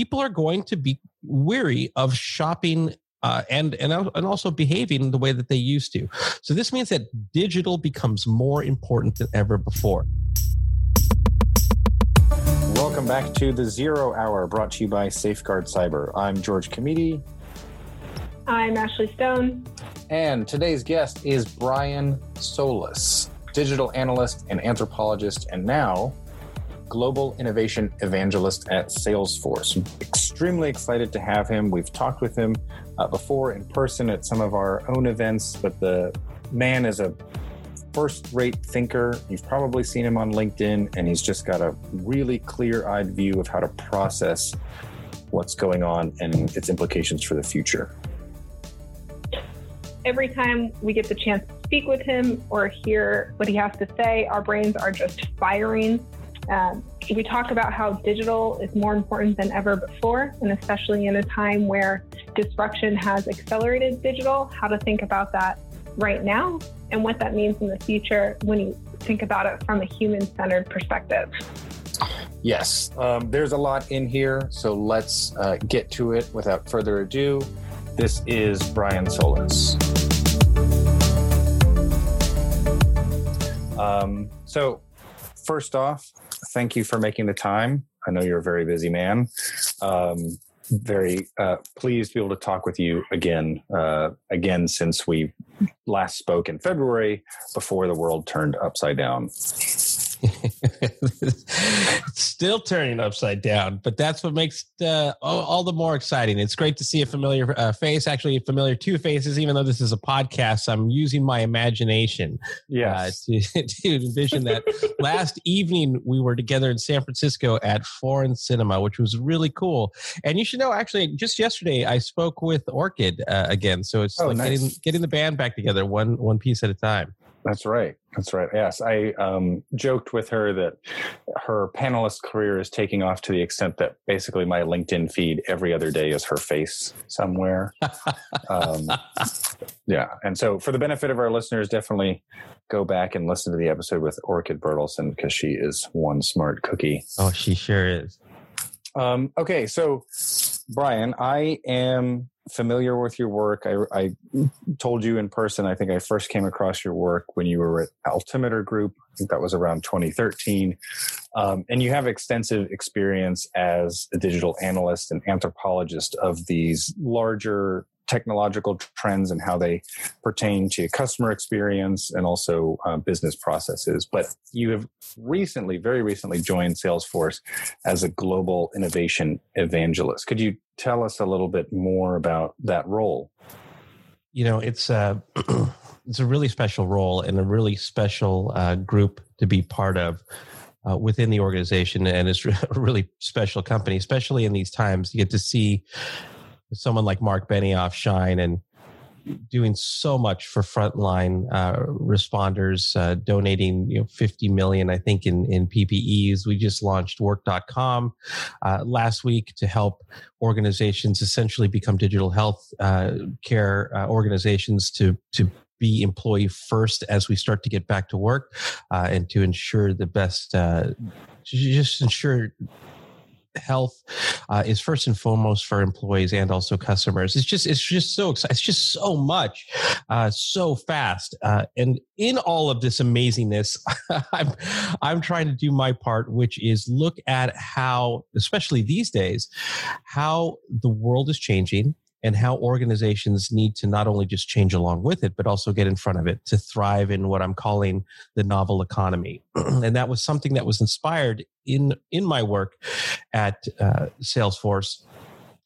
people are going to be weary of shopping uh, and and and also behaving the way that they used to. So this means that digital becomes more important than ever before. Welcome back to the Zero Hour, brought to you by Safeguard Cyber. I'm George Kamide. I'm Ashley Stone. And today's guest is Brian Solis, digital analyst and anthropologist, and now global innovation evangelist at Salesforce. Extremely excited to have him. We've talked with him uh, before in person at some of our own events, but the man is a first rate thinker. You've probably seen him on LinkedIn, and he's just got a really clear eyed view of how to process what's going on and its implications for the future every time we get the chance to speak with him or hear what he has to say, our brains are just firing. Um, we talk about how digital is more important than ever before, and especially in a time where disruption has accelerated digital, how to think about that right now and what that means in the future when you think about it from a human centered perspective. Yes, um, there's a lot in here, so let's uh, get to it without further ado. This is Brian Solis. Um, so, first off, thank you for making the time. I know you're a very busy man. Um, very uh, pleased to be able to talk with you again, uh, again since we last spoke in February before the world turned upside down. Still turning upside down, but that's what makes uh, all, all, the more exciting. It's great to see a familiar uh, face, actually familiar two faces, even though this is a podcast. I'm using my imagination uh, yes. Uh, to, to envision that. Last evening, we were together in San Francisco at Foreign Cinema, which was really cool. And you should know, actually, just yesterday, I spoke with Orchid uh, again. So it's oh, like nice. getting, getting the band back together one, one piece at a time. That's right. That's right. Yes, I um, joked with her that her panelist career is taking off to the extent that basically my LinkedIn feed every other day is her face somewhere. um, yeah, and so for the benefit of our listeners, definitely go back and listen to the episode with Orchid Bertelsen because she is one smart cookie. Oh, she sure is. Um, okay, so Brian, I am familiar with your work. I, I, told you in person, I think I first came across your work when you were at Altimeter Group. I think that was around 2013. Um, and you have extensive experience as a digital analyst and anthropologist of these larger technological trends and how they pertain to customer experience and also uh, business processes. But you have recently, very recently, joined Salesforce as a global innovation evangelist. Could you tell us a little bit more about that role? You know, it's a it's a really special role and a really special uh, group to be part of. Uh, within the organization, and it's a really special company, especially in these times. You get to see someone like Marc Benioff shine and doing so much for frontline uh, responders, uh, donating you know 50 million, I think, in, in PPEs. We just launched work.com uh, last week to help organizations essentially become digital health uh, care uh, organizations to, to be employee first as we start to get back to work uh, and to ensure the best, just ensure health uh, is first and foremost for employees and also customers. It's just it's just so exciting. It's just so much, uh, so fast. Uh, and in all of this amazingness, I'm I'm trying to do my part, which is look at how, especially these days, how the world is changing and how organizations need to not only just change along with it, but also get in front of it to thrive in what I'm calling the novel economy. and that was something that was inspired in in my work at uh, Salesforce,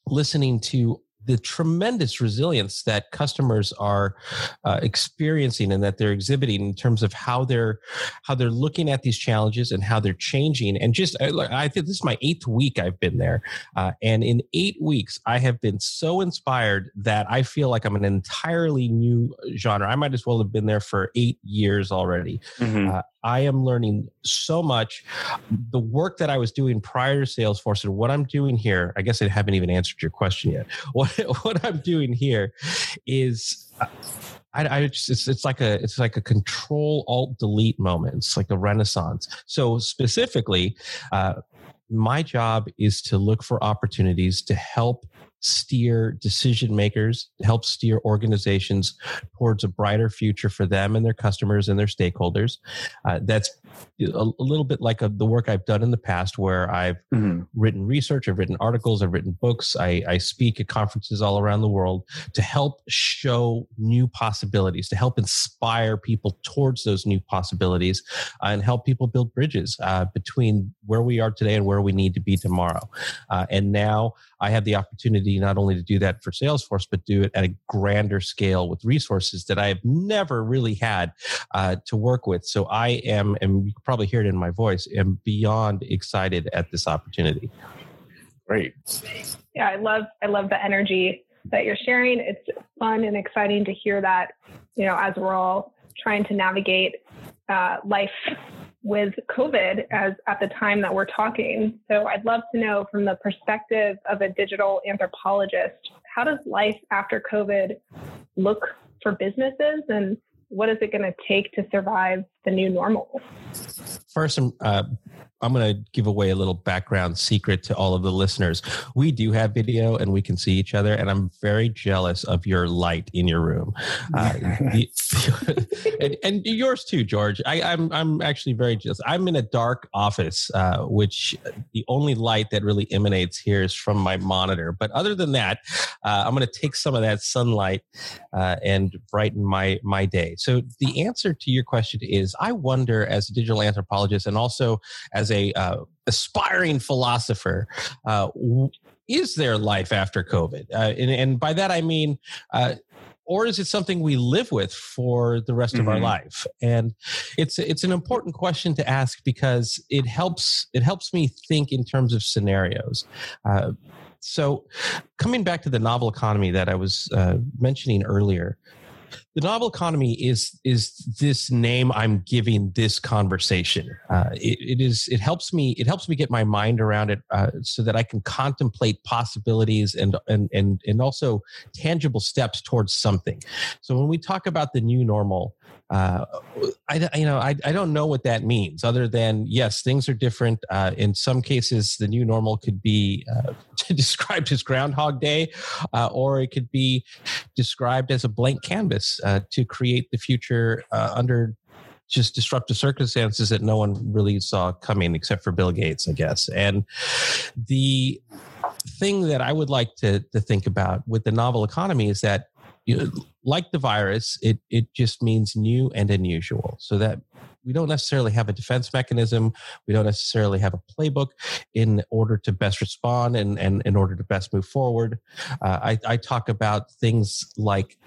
listening to the tremendous resilience that customers are uh, experiencing and that they're exhibiting in terms of how they're how they're looking at these challenges and how they're changing and just i, I think this is my eighth week i've been there uh, and in eight weeks i have been so inspired that i feel like i'm an entirely new genre i might as well have been there for eight years already mm-hmm. uh, I am learning so much. The work that I was doing prior to Salesforce and what I'm doing here, I guess I haven't even answered your question yet. What, what I'm doing here is. I, I just, it's, it's like a it's like a control alt delete moment. It's like a renaissance. So specifically, uh, my job is to look for opportunities to help steer decision makers, help steer organizations towards a brighter future for them and their customers and their stakeholders. Uh, that's a, a, little bit like a, the work I've done in the past, where I've mm-hmm. written research, I've written articles, I've written books, I, I speak at conferences all around the world to help show new possibilities, to help inspire people towards those new possibilities, uh, and help people build bridges uh, between where we are today and where we need to be tomorrow. Uh, and now I have the opportunity not only to do that for Salesforce, but do it at a grander scale with resources that I have never really had uh, to work with. So I am, and you can probably hear it in my voice, am beyond excited at this opportunity. Great. Yeah, I love I love the energy that you're sharing. It's fun and exciting to hear that, you know, as we're all trying to navigate uh, life with COVID as at the time that we're talking. So I'd love to know from the perspective of a digital anthropologist, how does life after COVID look for businesses and what is it going to take to survive the new normal? First, uh, I'm going to give away a little background secret to all of the listeners. We do have video and we can see each other, and I'm very jealous of your light in your room, uh, and, and, yours too, George. I, am I'm, I'm actually very jealous. I'm in a dark office, uh, which the only light that really emanates here is from my monitor. But other than that, uh, I'm going to take some of that sunlight uh, and brighten my my day. So the answer to your question is, I wonder as a digital anthropologist and also as a uh, aspiring philosopher, uh, is there life after COVID? Uh, and, and, by that I mean, uh, or is it something we live with for the rest mm-hmm. of our mm-hmm. life? And it's it's an important question to ask because it helps it helps me think in terms of scenarios. Uh, so, coming back to the novel economy that I was uh, mentioning earlier, the novel economy is is this name i'm giving this conversation uh, it, it is it helps me it helps me get my mind around it uh, so that i can contemplate possibilities and and and and also tangible steps towards something so when we talk about the new normal uh, I, you know, I, I don't know what that means other than yes, things are different. Uh, in some cases, the new normal could be uh, described as Groundhog Day, uh, or it could be described as a blank canvas uh, to create the future uh, under just disruptive circumstances that no one really saw coming except for Bill Gates, I guess. And the thing that I would like to, to think about with the novel economy is that you know, like the virus, it it just means new and unusual. So that we don't necessarily have a defense mechanism. We don't necessarily have a playbook in order to best respond and, and in order to best move forward. Uh, I, I talk about things like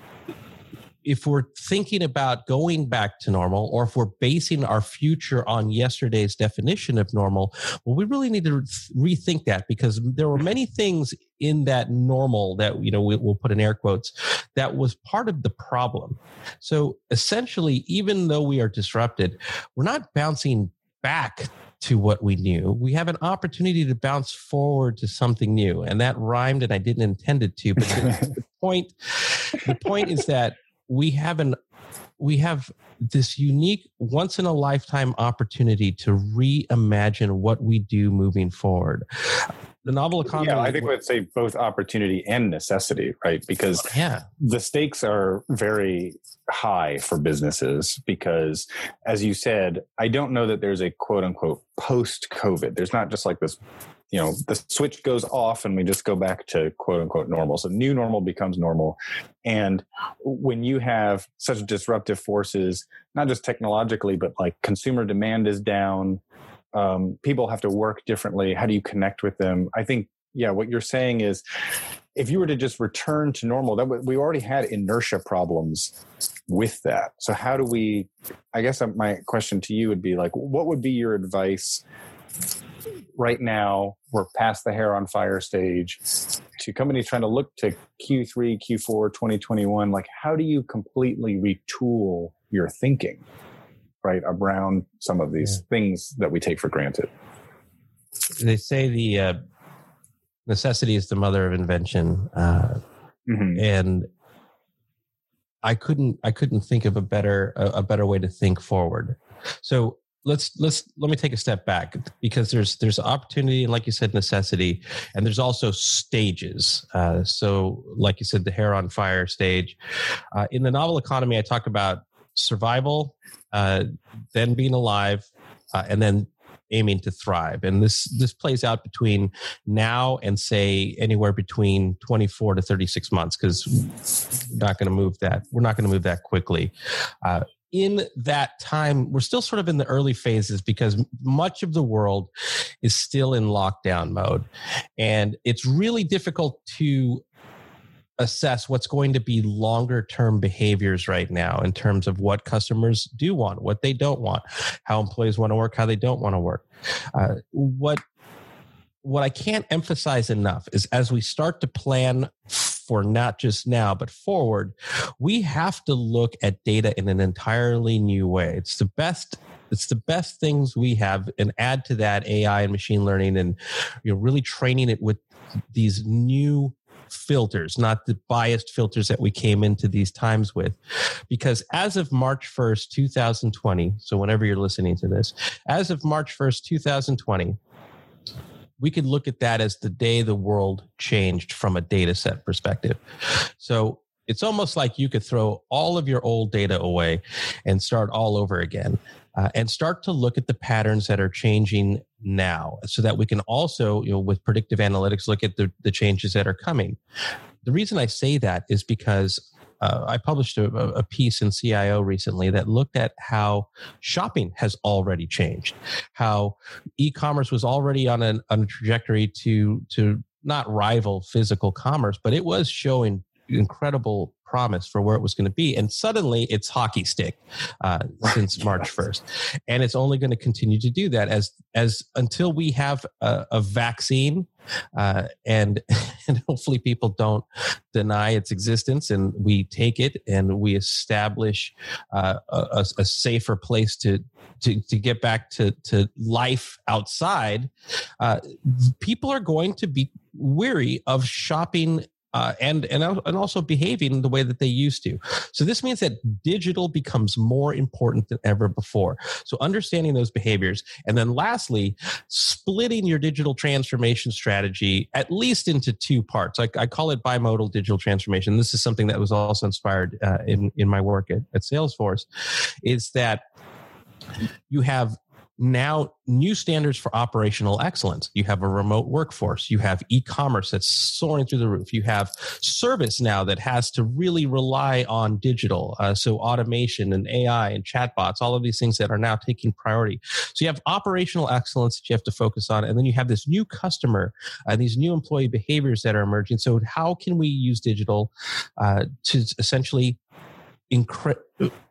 if we're thinking about going back to normal or if we're basing our future on yesterday's definition of normal, well, we really need to rethink that because there were many things in that normal that, you know, we, will put in air quotes that was part of the problem. So essentially, even though we are disrupted, we're not bouncing back to what we knew. We have an opportunity to bounce forward to something new. And that rhymed and I didn't intend it to, but the, the point the point is that we have an we have this unique once in a lifetime opportunity to reimagine what we do moving forward. The novel economy yeah i think we'd say both opportunity and necessity right? Because yeah. the stakes are very high for businesses because as you said i don't know that there's a quote unquote post covid there's not just like this you know the switch goes off and we just go back to quote unquote normal. So new normal becomes normal. And when you have such disruptive forces not just technologically but like consumer demand is down um, people have to work differently. How do you connect with them? I think yeah what you're saying is if you were to just return to normal that we already had inertia problems with that. So how do we i guess uh, my question to you would be like what would be your advice right now we're past the hair on fire stage to companies trying to look to q3 q4 2021 like how do you completely retool your thinking right around some of these yeah. things that we take for granted they say the uh, necessity is the mother of invention uh, mm-hmm. and i couldn't i couldn't think of a better a, a better way to think forward so let's let's let me take a step back because there's there's opportunity like you said necessity and there's also stages. Uh, so like you said the hair on fire stage. Uh, in the novel economy i talk about survival uh, then being alive uh, and then aiming to thrive. And this this plays out between now and say anywhere between 24 to 36 months because not going to move that we're not going to move that quickly. Uh, in that time, we're still sort of in the early phases because much of the world is still in lockdown mode. And it's really difficult to assess what's going to be longer term behaviors right now in terms of what customers do want, what they don't want, how employees want to work, how they don't want to work. Uh, what what I can't emphasize enough is as we start to plan for not just now, but forward, we have to look at data in an entirely new way. It's the best it's the best things we have and add to that AI and machine learning and you know really training it with these new filters, not the biased filters that we came into these times with. Because as of March 1st, 2020, so whenever you're listening to this, as of March 1st, 2020, we could look at that as the day the world changed from a data set perspective. So it's almost like you could throw all of your old data away and start all over again uh, and start to look at the patterns that are changing now so that we can also you know with predictive analytics look at the, the changes that are coming the reason i say that is because uh, I published a, a, piece in CIO recently that looked at how shopping has already changed, how e-commerce was already on, an, on a trajectory to to not rival physical commerce, but it was showing incredible promise for where it was going to be. And suddenly it's hockey stick uh, since March 1st. And it's only going to continue to do that as, as until we have a, a vaccine uh, and, and hopefully people don't deny its existence and we take it and we establish uh, a, a, safer place to, to, to get back to, to life outside, uh, people are going to be weary of shopping uh, and and and also behaving the way that they used to. So this means that digital becomes more important than ever before. So understanding those behaviors, and then lastly, splitting your digital transformation strategy at least into two parts. I, I call it bimodal digital transformation. This is something that was also inspired uh, in in my work at, at Salesforce. Is that you have now new standards for operational excellence. You have a remote workforce. You have e-commerce that's soaring through the roof. You have service now that has to really rely on digital. Uh, so automation and AI and chatbots, all of these things that are now taking priority. So you have operational excellence that you have to focus on. And then you have this new customer, uh, these new employee behaviors that are emerging. So how can we use digital uh, to essentially incre-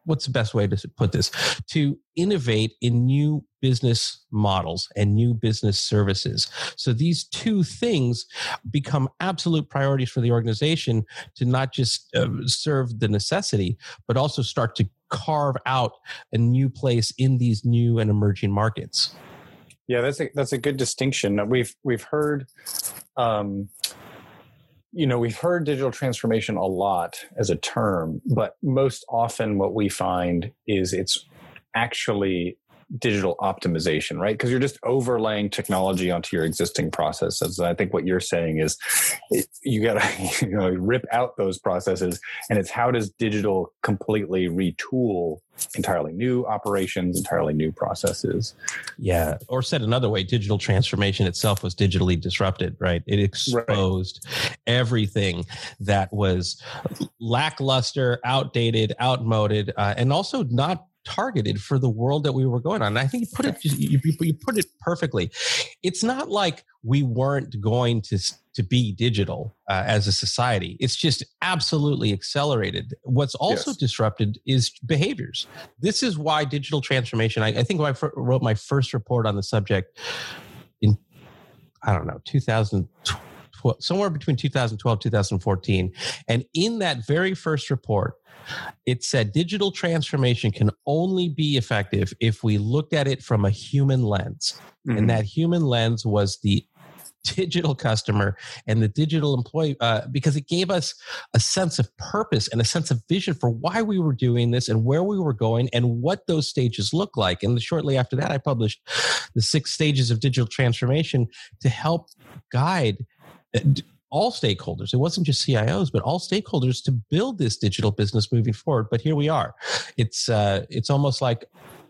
what's the best way to put this? To innovate in new business models and new business services. So these two things become absolute priorities for the organization to not just uh, serve the necessity but also start to carve out a new place in these new and emerging markets. Yeah that's a that's a good distinction. We've we've heard um, you know, we've heard digital transformation a lot as a term, but most often what we find is it's actually digital optimization, right? Because you're just overlaying technology onto your existing processes. And I think what you're saying is it, you got to you know rip out those processes, and it's how does digital completely retool entirely new operations, entirely new processes. Yeah, or said another way, digital transformation itself was digitally disrupted, right? It exposed right. everything that was lackluster, outdated, outmoded, uh, and also not targeted for the world that we were going on. And I think you put it you, you put it perfectly. It's not like we weren't going to to be digital uh, as a society. It's just absolutely accelerated. What's also yes. disrupted is behaviors. This is why digital transformation. I, I think I wrote my first report on the subject in I don't know 2012 somewhere between 2012 2014 and in that very first report it said digital transformation can only be effective if we looked at it from a human lens. Mm-hmm. And that human lens was the digital customer and the digital employee uh, because it gave us a sense of purpose and a sense of vision for why we were doing this and where we were going and what those stages look like. And shortly after that, I published the six stages of digital transformation to help guide all stakeholders. It wasn't just CIOs, but all stakeholders to build this digital business moving forward. But here we are. It's uh, it's almost like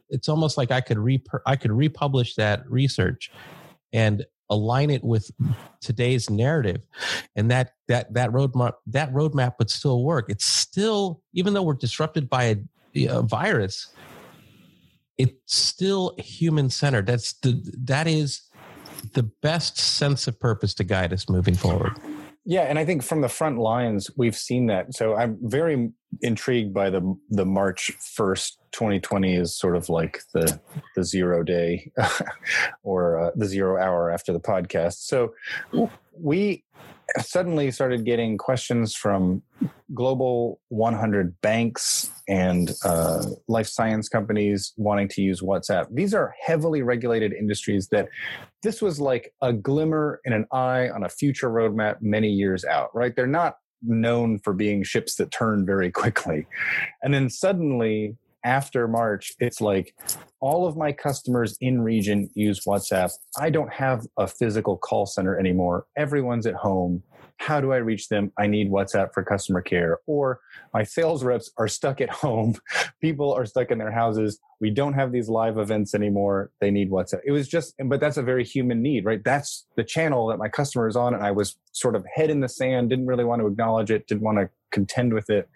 it's almost like I could re I could republish that research and align it with today's narrative and that that that roadmap that roadmap would still work it's still even though we're disrupted by a, a virus it's still human centered that's the that is the best sense of purpose to guide us moving forward yeah, and I think from the front lines we've seen that. So I'm very intrigued by the the March first, 2020 is sort of like the the zero day or uh, the zero hour after the podcast. So we suddenly started getting questions from global 100 banks and uh, life science companies wanting to use WhatsApp. These are heavily regulated industries that this was like a glimmer in an eye on a future roadmap many years out, right? They're not known for being ships that turn very quickly. And then suddenly, after March, it's like all of my customers in region use WhatsApp. I don't have a physical call center anymore. Everyone's at home. How do I reach them? I need WhatsApp for customer care. Or my sales reps are stuck at home. People are stuck in their houses. We don't have these live events anymore. They need WhatsApp. It was just, but that's a very human need, right? That's the channel that my customer is on. And I was sort of head in the sand, didn't really want to acknowledge it, didn't want to contend with it.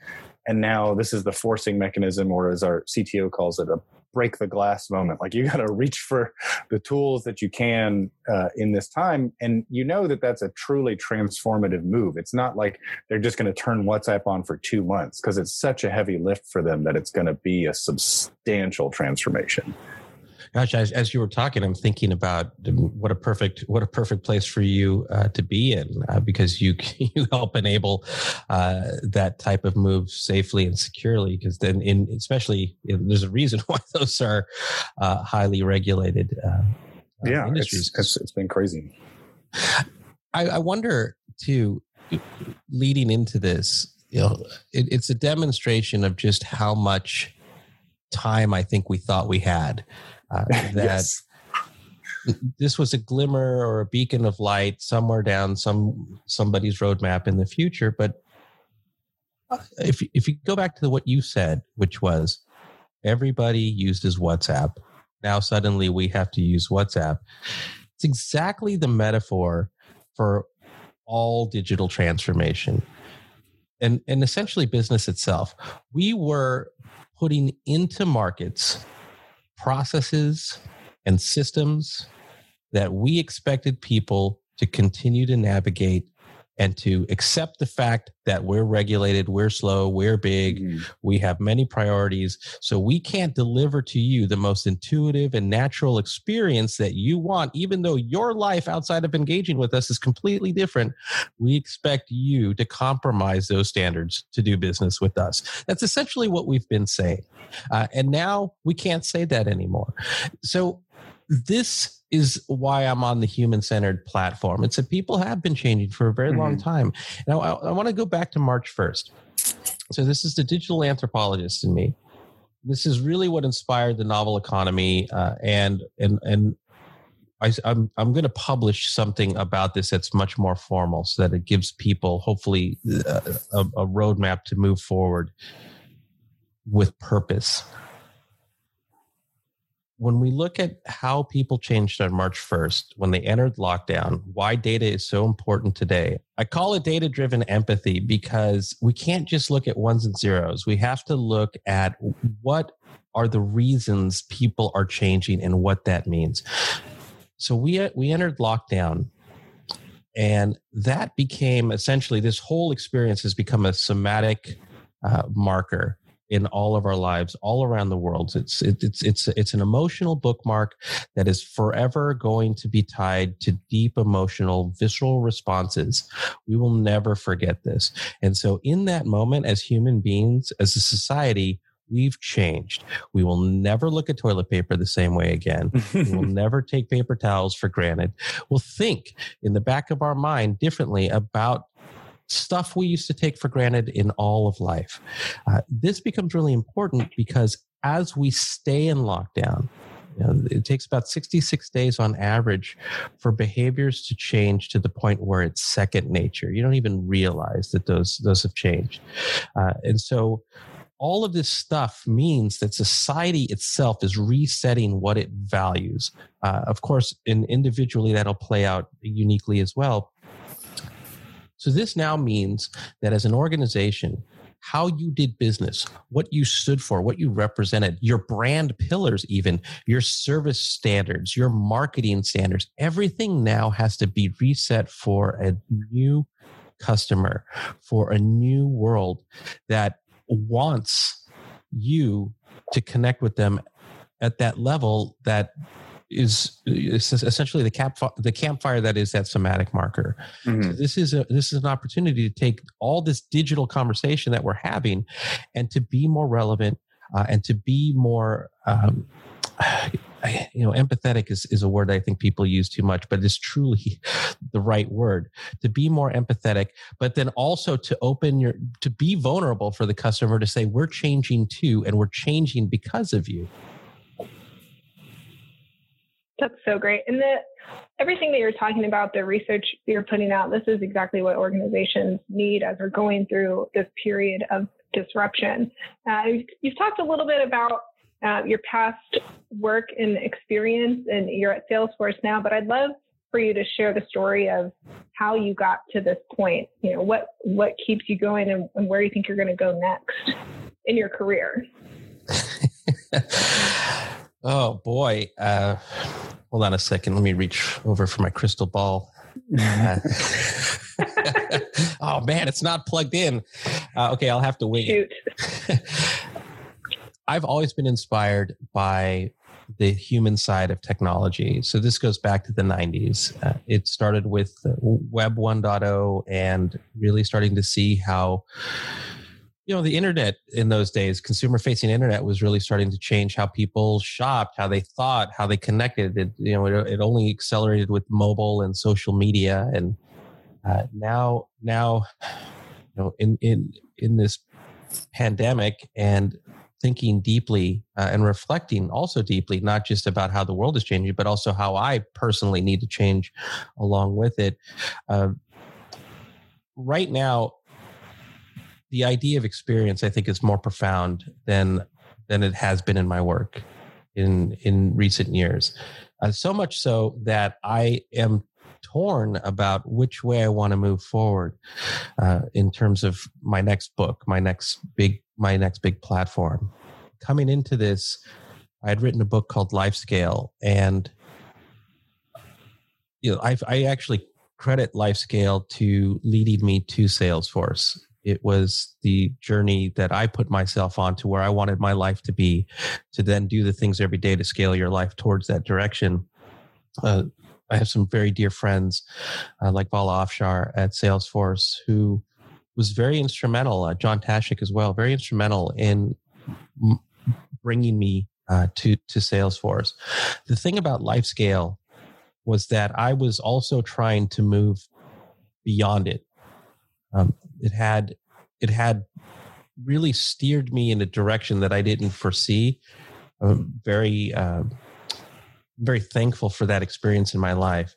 And now this is the forcing mechanism, or as our CTO calls it, a break the glass moment. Like you got to reach for the tools that you can uh, in this time. And you know that that's a truly transformative move. It's not like they're just going to turn WhatsApp on for two months because it's such a heavy lift for them that it's going to be a substantial transformation. Gosh, as, as you were talking, I'm thinking about what a perfect what a perfect place for you uh, to be in uh, because you you help enable uh, that type of move safely and securely. Because then, in especially in, there's a reason why those are uh, highly regulated. Uh, uh, yeah, industries. It's, it's, it's been crazy. I, I wonder too, leading into this, you know, it, it's a demonstration of just how much time I think we thought we had uh, that yes. this was a glimmer or a beacon of light somewhere down some somebody's roadmap in the future. But uh, if if you go back to what you said, which was everybody uses WhatsApp, now suddenly we have to use WhatsApp. It's exactly the metaphor for all digital transformation and and essentially business itself we were putting into markets processes and systems that we expected people to continue to navigate and to accept the fact that we're regulated, we're slow, we're big, mm-hmm. we have many priorities. So we can't deliver to you the most intuitive and natural experience that you want, even though your life outside of engaging with us is completely different. We expect you to compromise those standards to do business with us. That's essentially what we've been saying. Uh, and now we can't say that anymore. So this is why I'm on the human centered platform. It's that people have been changing for a very mm-hmm. long time. Now, I, I want to go back to March 1st. So, this is the digital anthropologist in me. This is really what inspired the novel economy, uh, and and and I, am I'm, I'm going to publish something about this that's much more formal, so that it gives people hopefully uh, a, a roadmap to move forward with purpose when we look at how people changed on March 1st, when they entered lockdown, why data is so important today, I call it data driven empathy because we can't just look at ones and zeros. We have to look at what are the reasons people are changing and what that means. So we, we entered lockdown and that became essentially this whole experience has become a somatic uh, marker in all of our lives all around the world it's it's it's it's an emotional bookmark that is forever going to be tied to deep emotional visceral responses we will never forget this and so in that moment as human beings as a society we've changed. We will never look at toilet paper the same way again. we will never take paper towels for granted. We'll think in the back of our mind differently about stuff we used to take for granted in all of life. Uh, this becomes really important because as we stay in lockdown, you know, it takes about 66 days on average for behaviors to change to the point where it's second nature. You don't even realize that those those have changed, uh, and so all of this stuff means that society itself is resetting what it values. Uh, of course, in individually that'll play out uniquely as well. So this now means that as an organization, how you did business, what you stood for, what you represented, your brand pillars, even your service standards, your marketing standards, everything now has to be reset for a new customer, for a new world that wants you to connect with them at that level that is, is essentially the camp the campfire that is that somatic marker. Mm-hmm. So this is a this is an opportunity to take all this digital conversation that we're having, and to be more relevant uh, and to be more. Um, you know, empathetic is, is a word I think people use too much, but it's truly the right word to be more empathetic, but then also to open your, to be vulnerable for the customer to say, we're changing too, and we're changing because of you. That's so great. And the everything that you're talking about, the research you're putting out, this is exactly what organizations need as we're going through this period of disruption. Uh, you've talked a little bit about uh, your past work and experience, and you're at Salesforce now. But I'd love for you to share the story of how you got to this point. You know, what what keeps you going, and, and where you think you're going to go next in your career. oh boy, uh, hold on a second. Let me reach over for my crystal ball. Uh, oh man, it's not plugged in. Uh, okay, I'll have to wait. I've always been inspired by the human side of technology. So this goes back to the 90s. Uh, it started with Web 1.0 and really starting to see how you know the internet in those days consumer facing internet was really starting to change how people shopped how they thought how they connected it you know it, it only accelerated with mobile and social media and uh, now now you know in in in this pandemic and thinking deeply uh, and reflecting also deeply, not just about how the world is changing, but also how I personally need to change along with it. Uh, right now, the idea of experience, I think, is more profound than than it has been in my work in in recent years. Uh, so much so that I am torn about which way I want to move forward uh, in terms of my next book, my next big my next big platform. Coming into this, I had written a book called Life Scale, and you know, I, I actually credit Life Scale to leading me to Salesforce. It was the journey that I put myself on to where I wanted my life to be, to then do the things every day to scale your life towards that direction. Uh, I have some very dear friends uh, like Vala Afshar at Salesforce who was very instrumental, uh, John Taschek as well, very instrumental in m- bringing me uh, to, to Salesforce. The thing about LifeScale was that I was also trying to move beyond it. Um, it had it had really steered me in a direction that I didn't foresee. I'm very uh, very thankful for that experience in my life.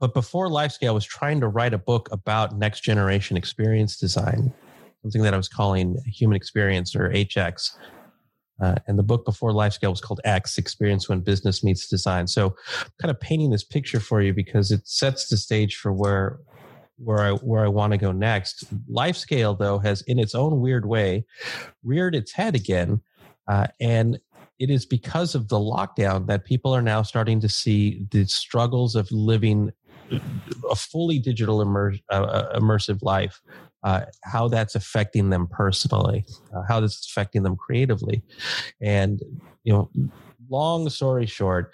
But before LifeScale, I was trying to write a book about next generation experience design, something that I was calling Human Experience or HX. Uh, and the book before LifeScale was called X Experience When Business Meets Design. So, I'm kind of painting this picture for you because it sets the stage for where where I where I want to go next. LifeScale, though, has in its own weird way reared its head again, uh, and it is because of the lockdown that people are now starting to see the struggles of living a fully digital immer- uh, uh, immersive life. Uh, how that's affecting them personally, uh, how that's affecting them creatively, and you know, long story short,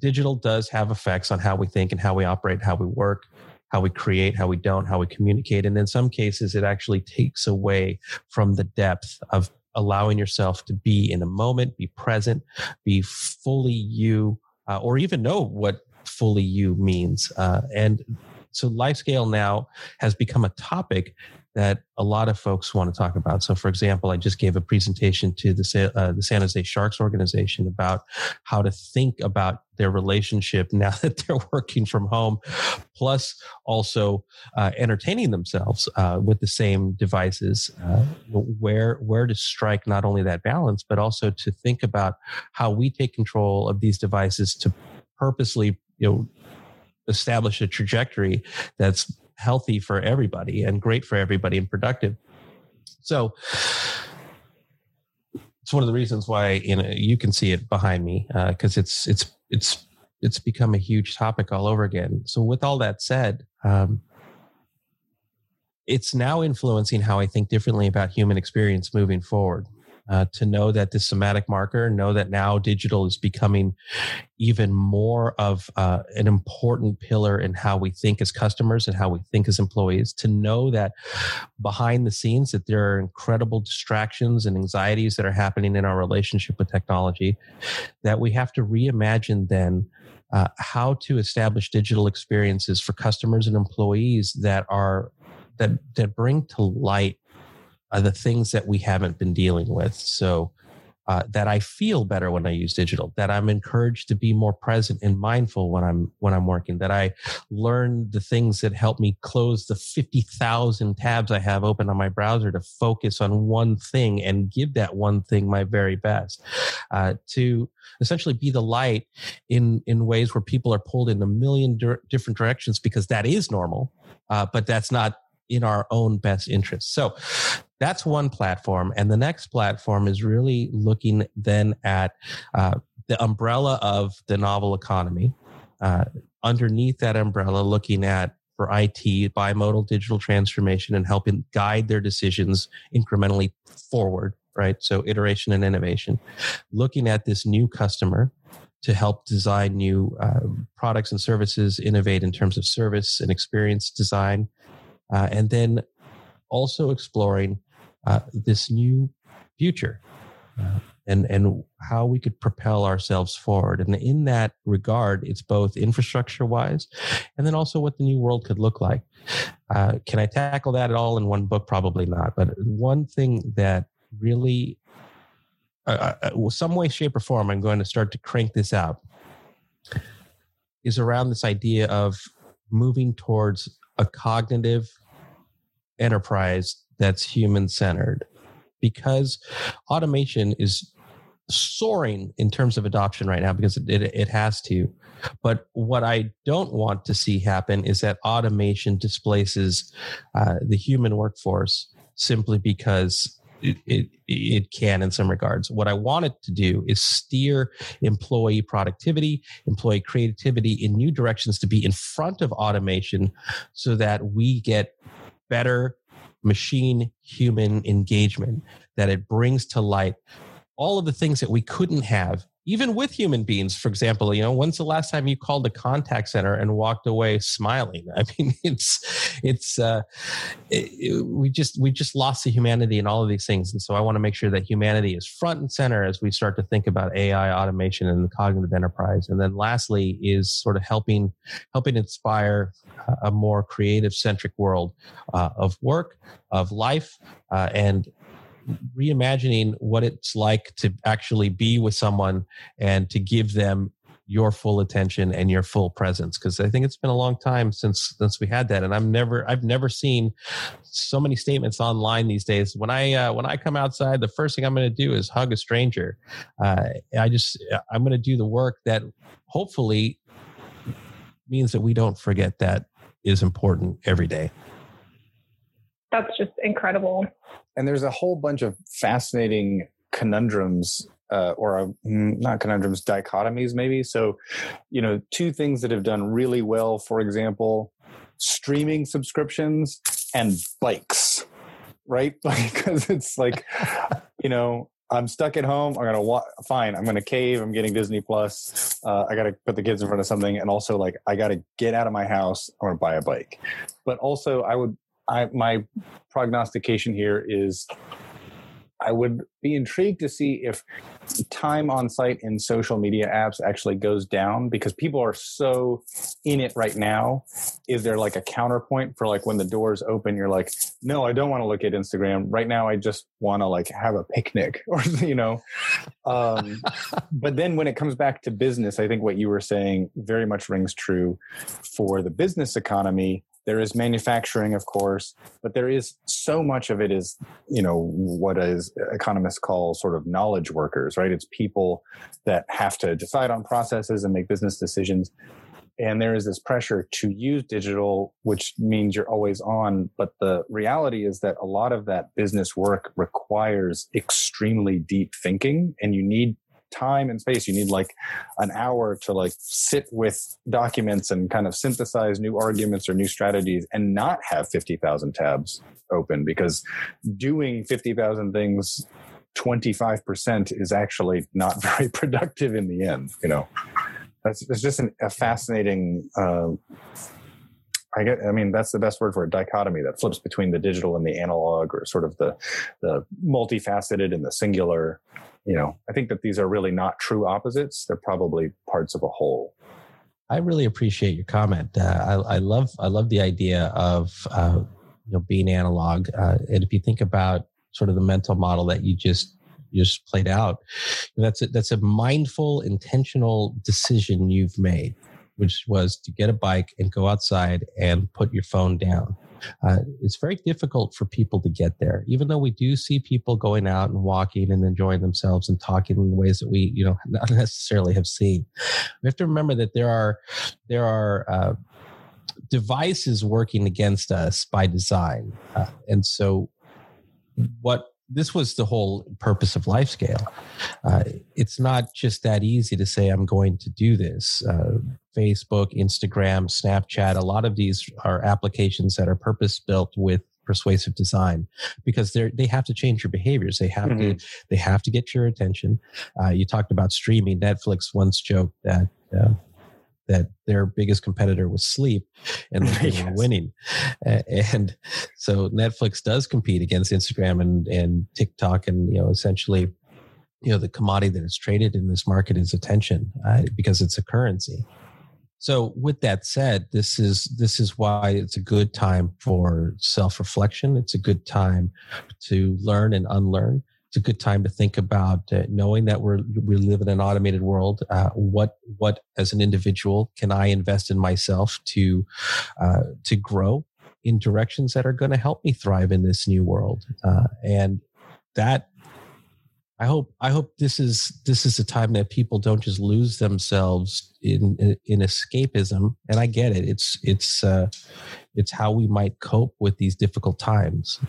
digital does have effects on how we think and how we operate, how we work how we create, how we don't, how we communicate. And in some cases, it actually takes away from the depth of allowing yourself to be in the moment, be present, be fully you, uh, or even know what fully you means. Uh, and so life scale now has become a topic that a lot of folks want to talk about. So, for example, I just gave a presentation to the, uh, the San Jose Sharks organization about how to think about their relationship now that they're working from home, plus also uh, entertaining themselves uh, with the same devices. Uh, where where to strike not only that balance, but also to think about how we take control of these devices to purposely, you know, establish a trajectory that's healthy for everybody and great for everybody and productive. So it's one of the reasons why you know you can see it behind me because uh, it's it's it's it's become a huge topic all over again. So with all that said, um, it's now influencing how I think differently about human experience moving forward uh, to know that the somatic marker, know that now digital is becoming even more of uh, an important pillar in how we think as customers and how we think as employees. To know that behind the scenes that there are incredible distractions and anxieties that are happening in our relationship with technology, that we have to reimagine then. Uh, how to establish digital experiences for customers and employees that are that that bring to light uh, the things that we haven't been dealing with. So uh, that I feel better when I use digital, that I'm encouraged to be more present and mindful when I'm when I'm working, that I learn the things that help me close the 50,000 tabs I have open on my browser to focus on one thing and give that one thing my very best. Uh, to essentially be the light in in ways where people are pulled in a million di- different directions because that is normal, uh, but that's not in our own best interest. So that's one platform. And the next platform is really looking then at uh, the umbrella of the novel economy. Uh, underneath that umbrella, looking at for IT, bimodal digital transformation and helping guide their decisions incrementally forward, right? So iteration and innovation. Looking at this new customer to help design new uh, products and services, innovate in terms of service and experience design, uh, and then also exploring uh, this new future uh, and and how we could propel ourselves forward. And in that regard it's both infrastructure wise and then also what the new world could look like. Uh, can i tackle that at all in one book? Probably not. But one thing that really uh, uh some way shape or form i'm going to start to crank this out is around this idea of moving towards a cognitive enterprise that's human centered because automation is soaring in terms of adoption right now because it, it, it, has to. But what I don't want to see happen is that automation displaces uh, the human workforce simply because it, it, it can in some regards. What I want it to do is steer employee productivity, employee creativity in new directions to be in front of automation so that we get better machine human engagement, that it brings to light all of the things that we couldn't have even with human beings for example you know when's the last time you called a contact center and walked away smiling? I mean it's it's uh it, it, we just we just lost the humanity in all of these things. And so i want to make sure that humanity is front and center as we start to think about ai automation and the cognitive enterprise. And then lastly is sort of helping helping inspire a more creative centric world uh, of work of life uh, and reimagining what it's like to actually be with someone and to give them your full attention and your full presence. Because i think it's been a long time since since we had that and i'm never i've never seen so many statements online these days. When i uh, when i come outside the first thing i'm going to do is hug a stranger. Uh, i just i'm going to do the work that hopefully means that we don't forget that is important every day that's just incredible. And there's a whole bunch of fascinating conundrums uh, or uh, not conundrums dichotomies maybe. So you know two things that have done really well for example streaming subscriptions and bikes right? Because it's like you know i'm stuck at home i'm gonna wa- fine i'm gonna cave i'm getting disney plus uh, i gotta put the kids in front of something and also like i gotta get out of my house i'm gonna buy a bike. But also i would I, my prognostication here is I would be intrigued to see if time on site in social media apps actually goes down because people are so in it right now. Is there like a counterpoint for like when the doors open, you're like, no, I don't want to look at Instagram right now. I just want to like have a picnic or, you know, um, but then when it comes back to business, I think what you were saying very much rings true for the business economy there is manufacturing of course but there is so much of it is you know what is economists call sort of knowledge workers right? It's people that have to decide on processes and make business decisions. And there is this pressure to use digital which means you're always on. But the reality is that a lot of that business work requires extremely deep thinking and you need time and space you need like an hour to like sit with documents and kind of synthesize new arguments or new strategies and not have 50,000 tabs open because doing 50,000 things 25% is actually not very productive in the end you know that's it's just an, a fascinating uh, I get. I mean, that's the best word for a dichotomy that flips between the digital and the analog, or sort of the the multifaceted and the singular you know, I think that these are really not true opposites. They're probably parts of a whole. I really appreciate your comment. Uh, I, I, love I love the idea of uh, you know being analog. Uh, and if you think about sort of the mental model that you just just played out, that's a, that's a mindful, intentional decision you've made, which was to get a bike and go outside and put your phone down uh, it's very difficult for people to get there, even though we do see people going out and walking and enjoying themselves and talking in ways that we, you know, not necessarily have seen. We have to remember that there are there are uh, devices working against us by design, uh, and so what this was the whole purpose of LifeScale. Uh, it's not just that easy to say I'm going to do this. Uh, Facebook, Instagram, Snapchat, a lot of these are applications that are purpose built with persuasive design because they they have to change your behaviors. They have mm-hmm. to they have to get your attention. Uh, you talked about streaming. Netflix once joked that uh, that their biggest competitor was sleep and they yes. were winning. And so Netflix does compete against Instagram and, and TikTok and, you know, essentially, you know, the commodity that is traded in this market is attention uh, because it's a currency. So with that said, this is this is why it's a good time for self-reflection. It's a good time to learn and unlearn it's a good time to think about uh, knowing that we're we live in an automated world. Uh, what what as an individual can I invest in myself to uh, to grow in directions that are going to help me thrive in this new world? Uh, and that I hope I hope this is this is a time that people don't just lose themselves in in escapism. And I get it. It's it's uh, it's how we might cope with these difficult times.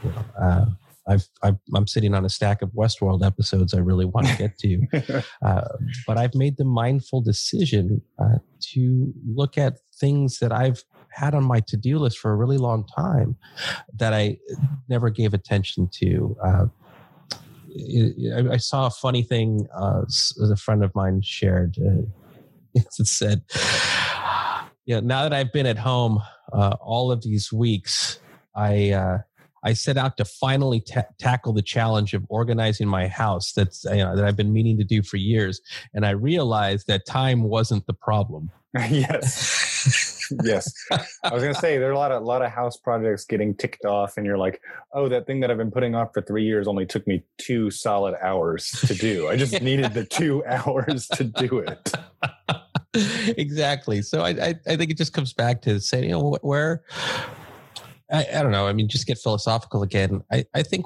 Uh, I've, i am sitting on a stack of Westworld episodes I really want to get to, uh, but I've made the mindful decision uh, to look at things that I've had on my to-do list for a really long time that I never gave attention to. Uh, I, saw a funny thing uh, a friend of mine shared. Uh, it said, "Yeah, now that I've been at home uh, all of these weeks, I." Uh, I set out to finally ta- tackle the challenge of organizing my house that's you know, that I've been meaning to do for years, and I realized that time wasn't the problem. yes, yes. I was gonna say there are a lot of a lot of house projects getting ticked off, and you're like, oh, that thing that I've been putting off for three years only took me two solid hours to do. I just needed the two hours to do it. exactly. So I, I I think it just comes back to saying, you know, where I, I don't know. I mean, just get philosophical again. I, I think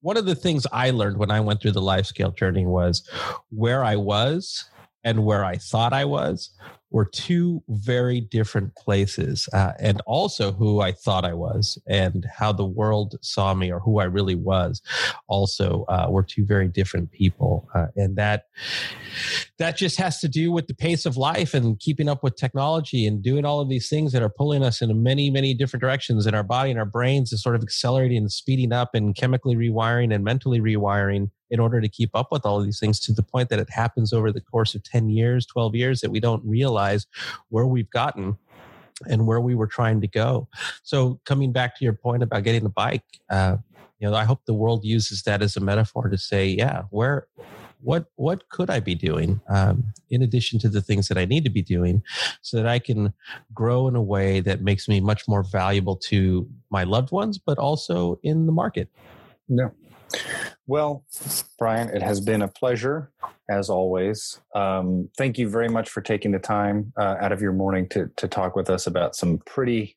one of the things I learned when I went through the LifeScale journey was where I was and where I thought I was were two very different places, uh, and also who I thought I was and how the world saw me or who I really was. Also, uh, were two very different people, uh, and that that just has to do with the pace of life and keeping up with technology and doing all of these things that are pulling us in many, many different directions. And our body and our brains is sort of accelerating and speeding up and chemically rewiring and mentally rewiring in order to keep up with all these things to the point that it happens over the course of 10 years, 12 years that we don't realize where we've gotten and where we were trying to go. So coming back to your point about getting the bike, uh, you know, I hope the world uses that as a metaphor to say, yeah, where, what, what could I be doing um, in addition to the things that I need to be doing, so that I can grow in a way that makes me much more valuable to my loved ones, but also in the market. Yeah. Well, Brian, it has been a pleasure as always. Um, thank you very much for taking the time uh, out of your morning to to talk with us about some pretty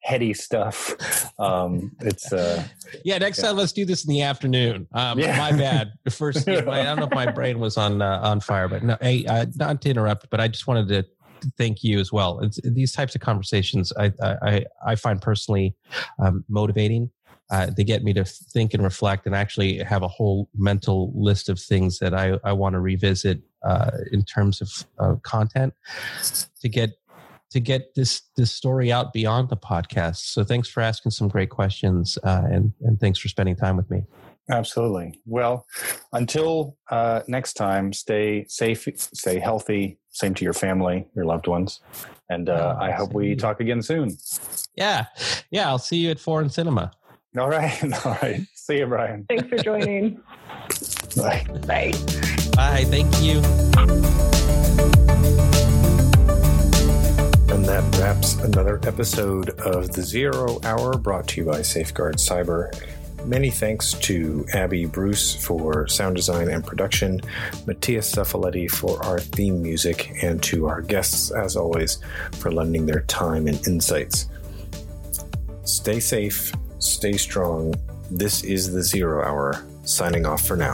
heady stuff. Um, it's uh, yeah. Next yeah. time, let's do this in the afternoon. Um, yeah. My bad. First, I don't know if my brain was on uh, on fire, but no. Hey, uh, not to interrupt, but I just wanted to thank you as well. It's, these types of conversations I I, I find personally um, motivating uh, they get me to think and reflect and actually have a whole mental list of things that I, I want to revisit uh, in terms of uh, content to get to get this this story out beyond the podcast. So thanks for asking some great questions uh, and and thanks for spending time with me. Absolutely. Well, until uh, next time, stay safe, stay healthy. Same to your family, your loved ones, and uh, oh, I hope we talk again soon. Yeah, yeah. I'll see you at Foreign Cinema. All right. All right. See you, Brian. Thanks for joining. Bye. Bye. Bye. Thank you. And that wraps another episode of The Zero Hour brought to you by Safeguard Cyber. Many thanks to Abby Bruce for sound design and production, Mattias Zuffoletti for our theme music, and to our guests, as always, for lending their time and insights. Stay safe, Stay strong. This is the Zero Hour, signing off for now.